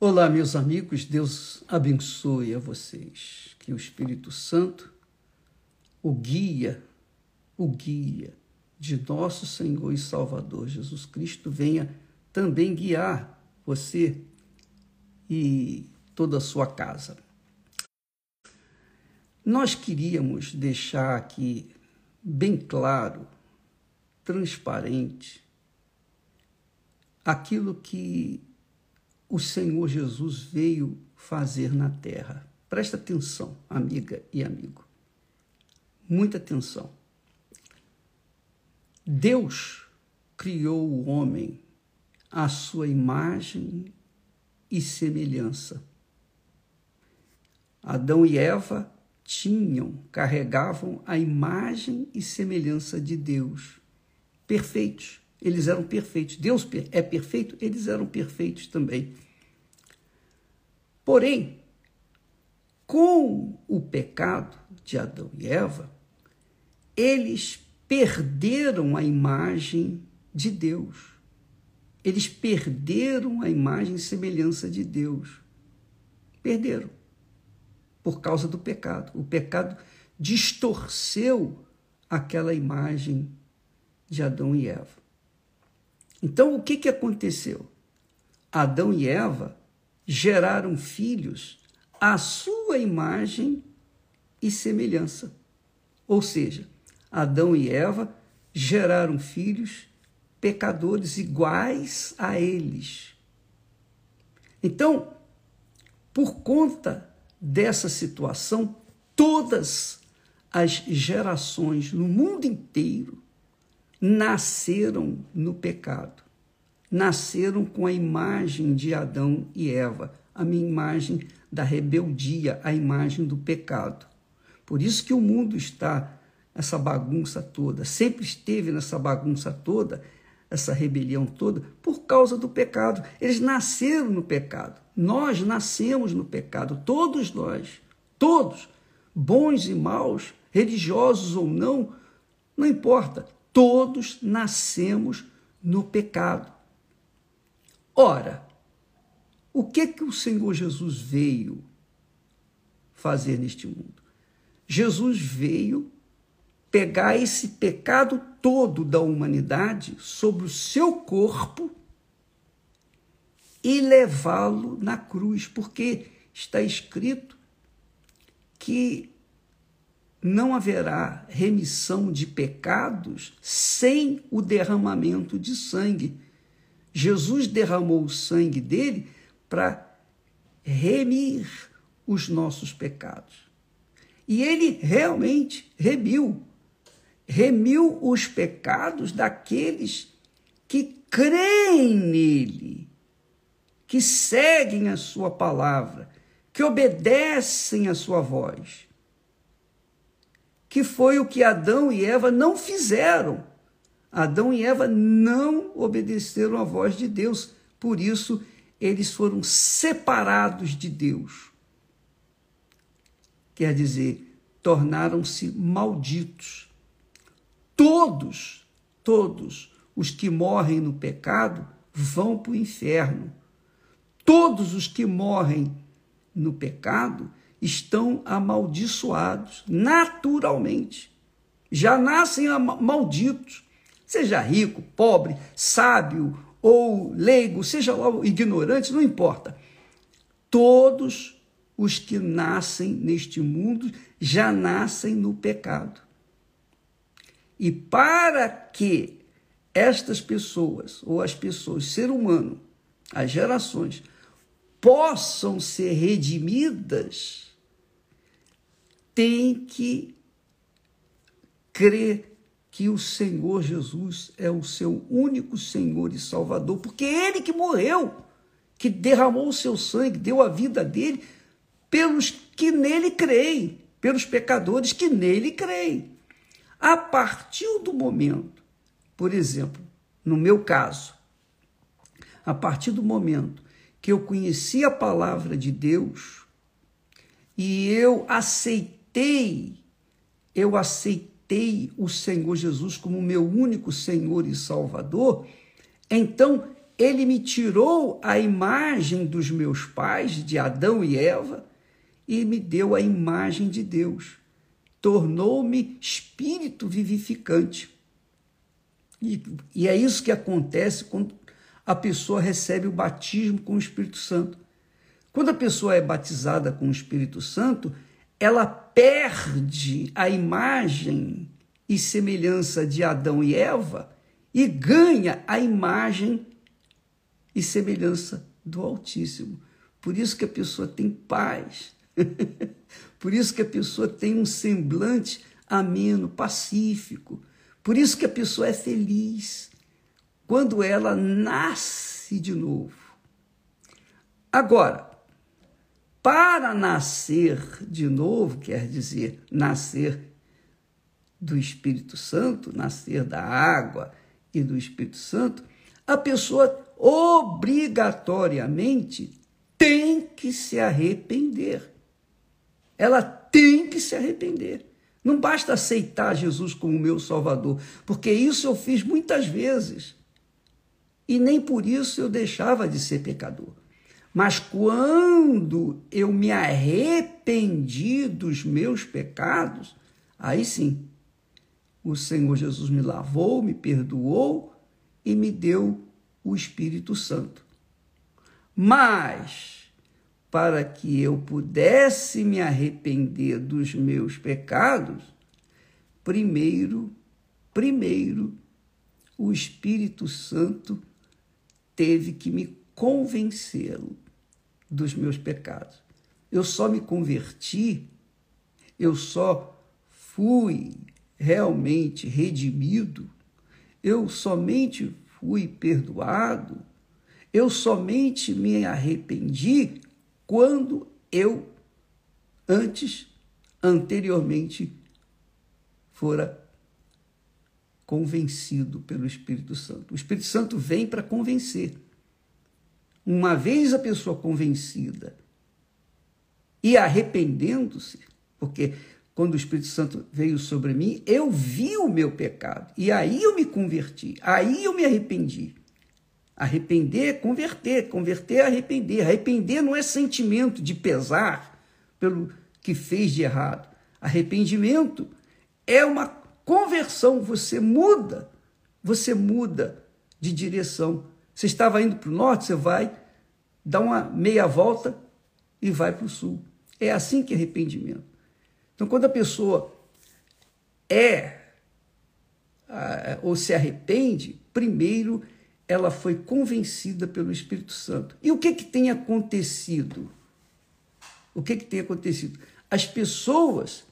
Olá, meus amigos, Deus abençoe a vocês. Que o Espírito Santo, o guia, o guia de nosso Senhor e Salvador Jesus Cristo, venha também guiar você e toda a sua casa. Nós queríamos deixar aqui bem claro, transparente, aquilo que o Senhor Jesus veio fazer na terra. Presta atenção, amiga e amigo. Muita atenção. Deus criou o homem à sua imagem e semelhança. Adão e Eva tinham, carregavam a imagem e semelhança de Deus. Perfeitos. Eles eram perfeitos. Deus é perfeito, eles eram perfeitos também. Porém, com o pecado de Adão e Eva, eles perderam a imagem de Deus. Eles perderam a imagem e semelhança de Deus. Perderam. Por causa do pecado. O pecado distorceu aquela imagem de Adão e Eva. Então, o que, que aconteceu? Adão e Eva geraram filhos à sua imagem e semelhança. Ou seja, Adão e Eva geraram filhos pecadores iguais a eles. Então, por conta dessa situação, todas as gerações no mundo inteiro nasceram no pecado nasceram com a imagem de Adão e Eva, a minha imagem da rebeldia, a imagem do pecado. Por isso que o mundo está essa bagunça toda, sempre esteve nessa bagunça toda, essa rebelião toda, por causa do pecado. Eles nasceram no pecado. Nós nascemos no pecado, todos nós, todos, bons e maus, religiosos ou não, não importa, todos nascemos no pecado. Ora, o que que o Senhor Jesus veio fazer neste mundo? Jesus veio pegar esse pecado todo da humanidade sobre o seu corpo e levá-lo na cruz, porque está escrito que não haverá remissão de pecados sem o derramamento de sangue. Jesus derramou o sangue dele para remir os nossos pecados. E ele realmente remiu. Remiu os pecados daqueles que creem nele, que seguem a sua palavra, que obedecem a sua voz. Que foi o que Adão e Eva não fizeram Adão e Eva não obedeceram à voz de Deus, por isso eles foram separados de Deus. Quer dizer, tornaram-se malditos. Todos, todos os que morrem no pecado vão para o inferno. Todos os que morrem no pecado estão amaldiçoados, naturalmente. Já nascem malditos Seja rico, pobre, sábio ou leigo, seja lá ignorante, não importa. Todos os que nascem neste mundo já nascem no pecado. E para que estas pessoas, ou as pessoas, ser humano, as gerações, possam ser redimidas, tem que crer que o Senhor Jesus é o seu único Senhor e Salvador, porque é ele que morreu, que derramou o seu sangue, deu a vida dele pelos que nele creem, pelos pecadores que nele creem. A partir do momento, por exemplo, no meu caso, a partir do momento que eu conheci a palavra de Deus e eu aceitei, eu aceitei aceitei o Senhor Jesus como meu único Senhor e Salvador, então ele me tirou a imagem dos meus pais, de Adão e Eva, e me deu a imagem de Deus. Tornou-me espírito vivificante. E, e é isso que acontece quando a pessoa recebe o batismo com o Espírito Santo. Quando a pessoa é batizada com o Espírito Santo, ela perde a imagem e semelhança de Adão e Eva e ganha a imagem e semelhança do Altíssimo. Por isso que a pessoa tem paz. Por isso que a pessoa tem um semblante ameno, pacífico. Por isso que a pessoa é feliz quando ela nasce de novo. Agora, para nascer de novo, quer dizer, nascer do Espírito Santo, nascer da água e do Espírito Santo, a pessoa obrigatoriamente tem que se arrepender. Ela tem que se arrepender. Não basta aceitar Jesus como meu Salvador, porque isso eu fiz muitas vezes. E nem por isso eu deixava de ser pecador. Mas quando eu me arrependi dos meus pecados, aí sim, o Senhor Jesus me lavou, me perdoou e me deu o Espírito Santo. Mas, para que eu pudesse me arrepender dos meus pecados, primeiro, primeiro, o Espírito Santo teve que me convencê-lo dos meus pecados. Eu só me converti, eu só fui realmente redimido, eu somente fui perdoado, eu somente me arrependi quando eu antes, anteriormente, fora convencido pelo Espírito Santo. O Espírito Santo vem para convencer. Uma vez a pessoa convencida e arrependendo-se, porque quando o Espírito Santo veio sobre mim, eu vi o meu pecado e aí eu me converti, aí eu me arrependi. Arrepender é converter, converter é arrepender. Arrepender não é sentimento de pesar pelo que fez de errado. Arrependimento é uma conversão, você muda, você muda de direção. Você estava indo para o norte, você vai, dá uma meia volta e vai para o sul. É assim que é arrependimento. Então, quando a pessoa é ou se arrepende, primeiro ela foi convencida pelo Espírito Santo. E o que, que tem acontecido? O que, que tem acontecido? As pessoas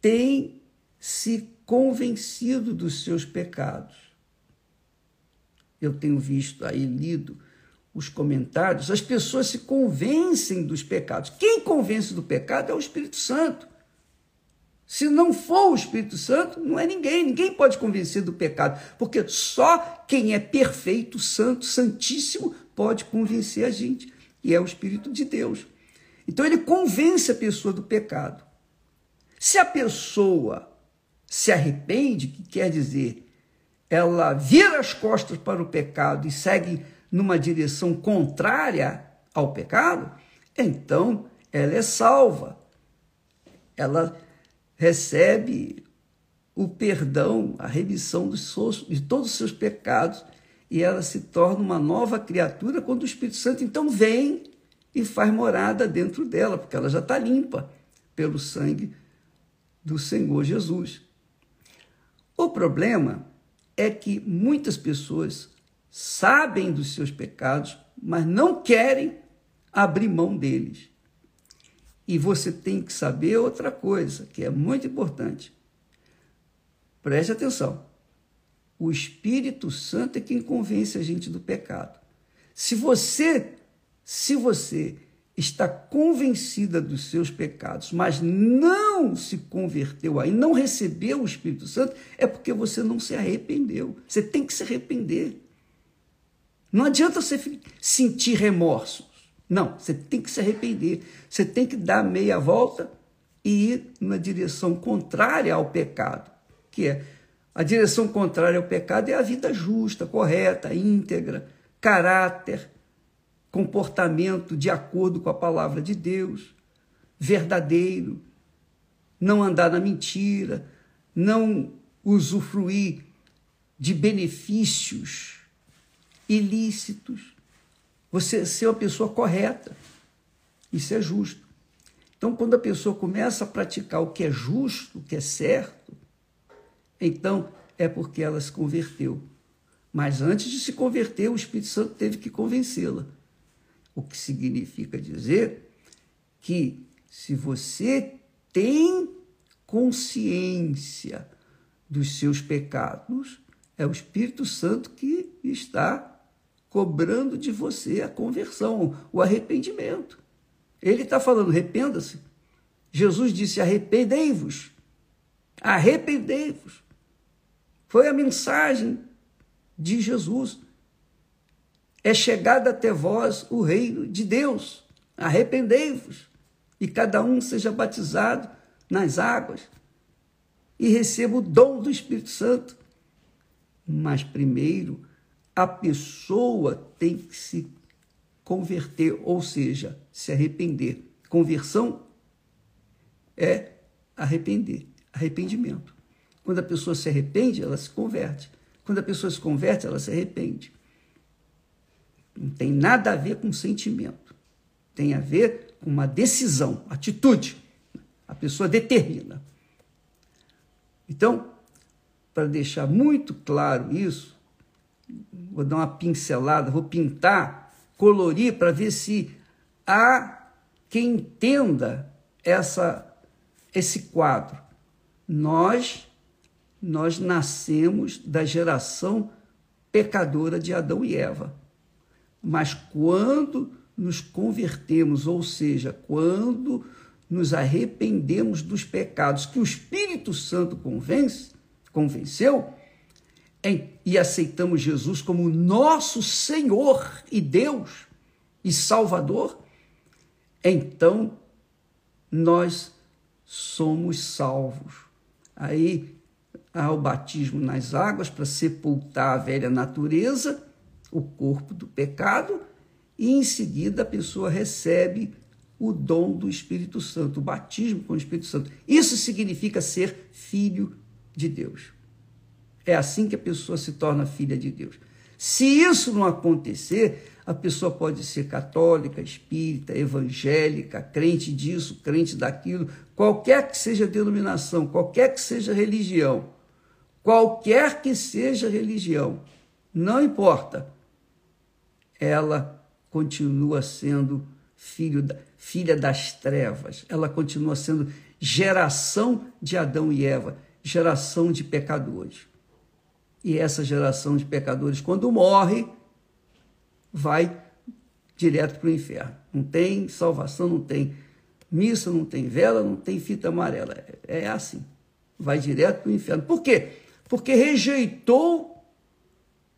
têm se convencido dos seus pecados eu tenho visto aí, lido os comentários, as pessoas se convencem dos pecados. Quem convence do pecado é o Espírito Santo. Se não for o Espírito Santo, não é ninguém. Ninguém pode convencer do pecado, porque só quem é perfeito, santo, santíssimo, pode convencer a gente, e é o Espírito de Deus. Então ele convence a pessoa do pecado. Se a pessoa se arrepende, que quer dizer ela vira as costas para o pecado e segue numa direção contrária ao pecado, então ela é salva. Ela recebe o perdão, a remissão de todos os seus pecados e ela se torna uma nova criatura quando o Espírito Santo então vem e faz morada dentro dela, porque ela já está limpa pelo sangue do Senhor Jesus. O problema é que muitas pessoas sabem dos seus pecados, mas não querem abrir mão deles. E você tem que saber outra coisa, que é muito importante. Preste atenção. O Espírito Santo é quem convence a gente do pecado. Se você, se você está convencida dos seus pecados, mas não se converteu aí, não recebeu o Espírito Santo, é porque você não se arrependeu. Você tem que se arrepender. Não adianta você sentir remorsos. Não, você tem que se arrepender. Você tem que dar meia volta e ir na direção contrária ao pecado, que é a direção contrária ao pecado é a vida justa, correta, íntegra, caráter, comportamento de acordo com a palavra de Deus, verdadeiro, não andar na mentira, não usufruir de benefícios ilícitos, você ser uma pessoa correta. Isso é justo. Então, quando a pessoa começa a praticar o que é justo, o que é certo, então é porque ela se converteu. Mas antes de se converter, o Espírito Santo teve que convencê-la. O que significa dizer que se você tem consciência dos seus pecados, é o Espírito Santo que está cobrando de você a conversão, o arrependimento. Ele está falando, arrependa-se. Jesus disse: arrependei-vos. Arrependei-vos. Foi a mensagem de Jesus. É chegado até vós o reino de Deus. Arrependei-vos e cada um seja batizado nas águas e receba o dom do Espírito Santo. Mas primeiro, a pessoa tem que se converter, ou seja, se arrepender. Conversão é arrepender, arrependimento. Quando a pessoa se arrepende, ela se converte. Quando a pessoa se converte, ela se arrepende. Não tem nada a ver com sentimento. Tem a ver com uma decisão, atitude. A pessoa determina. Então, para deixar muito claro isso, vou dar uma pincelada, vou pintar, colorir para ver se há quem entenda essa, esse quadro. Nós, nós nascemos da geração pecadora de Adão e Eva. Mas quando nos convertemos, ou seja, quando nos arrependemos dos pecados que o Espírito Santo convence, convenceu, e aceitamos Jesus como nosso Senhor e Deus e Salvador, então nós somos salvos. Aí há o batismo nas águas para sepultar a velha natureza, o corpo do pecado, e em seguida a pessoa recebe o dom do Espírito Santo, o batismo com o Espírito Santo. Isso significa ser filho de Deus. É assim que a pessoa se torna filha de Deus. Se isso não acontecer, a pessoa pode ser católica, espírita, evangélica, crente disso, crente daquilo, qualquer que seja a denominação, qualquer que seja a religião, qualquer que seja a religião, não importa, ela continua sendo da, filha das trevas, ela continua sendo geração de Adão e Eva, geração de pecadores. E essa geração de pecadores, quando morre, vai direto para o inferno. Não tem salvação, não tem missa, não tem vela, não tem fita amarela. É assim. Vai direto para o inferno. Por quê? Porque rejeitou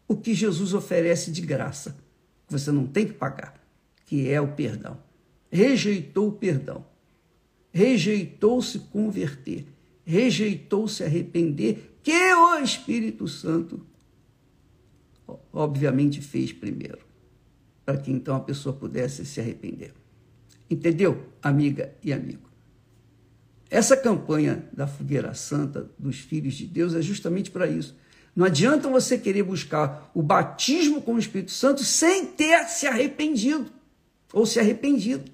o que Jesus oferece de graça. Você não tem que pagar, que é o perdão. Rejeitou o perdão. Rejeitou se converter. Rejeitou se arrepender que o Espírito Santo, obviamente, fez primeiro, para que então a pessoa pudesse se arrepender. Entendeu, amiga e amigo? Essa campanha da fogueira santa dos filhos de Deus é justamente para isso. Não adianta você querer buscar o batismo com o Espírito Santo sem ter se arrependido ou se arrependido.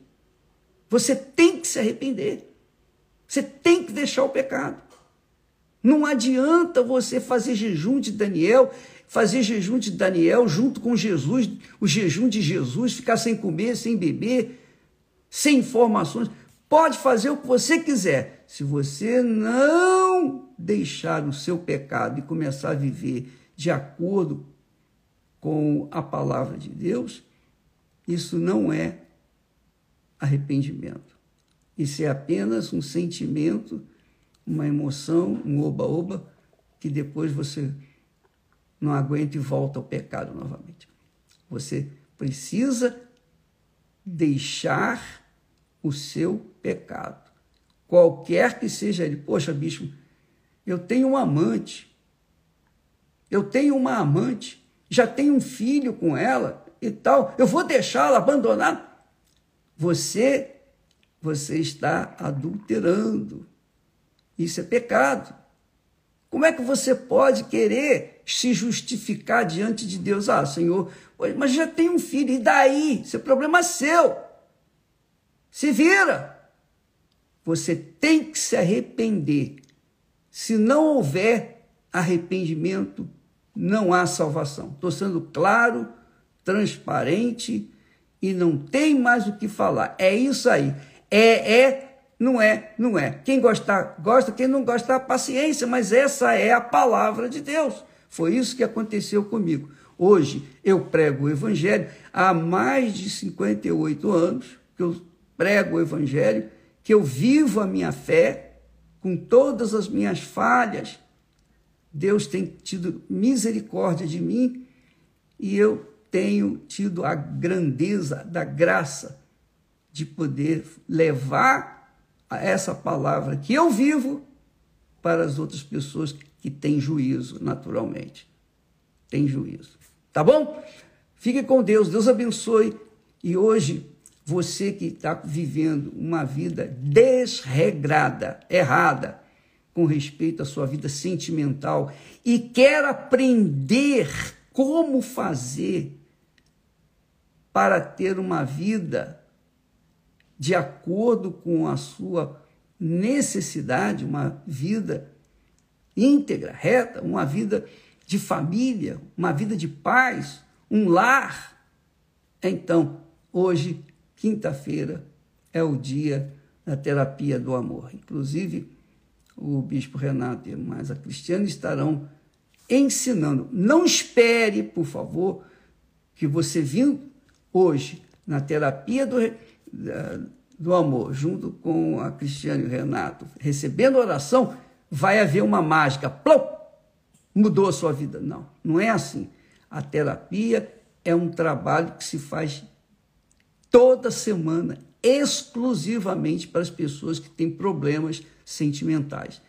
Você tem que se arrepender. Você tem que deixar o pecado. Não adianta você fazer jejum de Daniel, fazer jejum de Daniel junto com Jesus, o jejum de Jesus, ficar sem comer, sem beber, sem informações. Pode fazer o que você quiser. Se você não deixar o seu pecado e começar a viver de acordo com a palavra de Deus, isso não é arrependimento. Isso é apenas um sentimento uma emoção, um oba-oba, que depois você não aguenta e volta ao pecado novamente. Você precisa deixar o seu pecado, qualquer que seja ele. Poxa, bicho, eu tenho um amante, eu tenho uma amante, já tenho um filho com ela, e tal, eu vou deixá-la abandonada. Você, você está adulterando. Isso é pecado. Como é que você pode querer se justificar diante de Deus? Ah, Senhor, mas já tem um filho, e daí? Isso é problema seu. Se vira. Você tem que se arrepender. Se não houver arrependimento, não há salvação. Estou sendo claro, transparente e não tem mais o que falar. É isso aí. É, é, não é, não é. Quem gostar, gosta, quem não gostar, paciência, mas essa é a palavra de Deus. Foi isso que aconteceu comigo. Hoje eu prego o evangelho há mais de 58 anos que eu prego o evangelho, que eu vivo a minha fé com todas as minhas falhas. Deus tem tido misericórdia de mim e eu tenho tido a grandeza da graça de poder levar essa palavra que eu vivo para as outras pessoas que têm juízo, naturalmente. Tem juízo. Tá bom? Fique com Deus, Deus abençoe. E hoje, você que está vivendo uma vida desregrada, errada, com respeito à sua vida sentimental e quer aprender como fazer para ter uma vida de acordo com a sua necessidade, uma vida íntegra, reta, uma vida de família, uma vida de paz, um lar. Então, hoje, quinta-feira, é o dia da terapia do amor. Inclusive, o bispo Renato e mais a Cristiana estarão ensinando. Não espere, por favor, que você vindo hoje na terapia do, do amor, junto com a Cristiane e o Renato, recebendo oração, vai haver uma mágica. Plum! Mudou a sua vida. Não, não é assim. A terapia é um trabalho que se faz toda semana, exclusivamente para as pessoas que têm problemas sentimentais.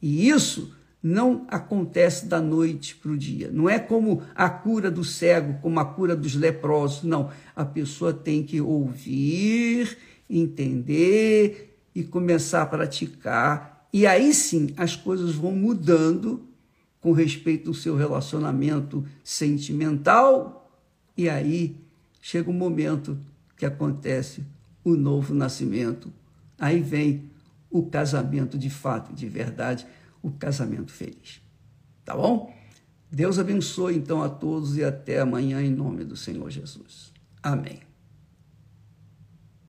E isso não acontece da noite para o dia. Não é como a cura do cego, como a cura dos leprosos. Não. A pessoa tem que ouvir, entender e começar a praticar. E aí sim as coisas vão mudando com respeito ao seu relacionamento sentimental. E aí chega o um momento que acontece o novo nascimento. Aí vem o casamento de fato, de verdade o casamento feliz. Tá bom? Deus abençoe então a todos e até amanhã em nome do Senhor Jesus. Amém.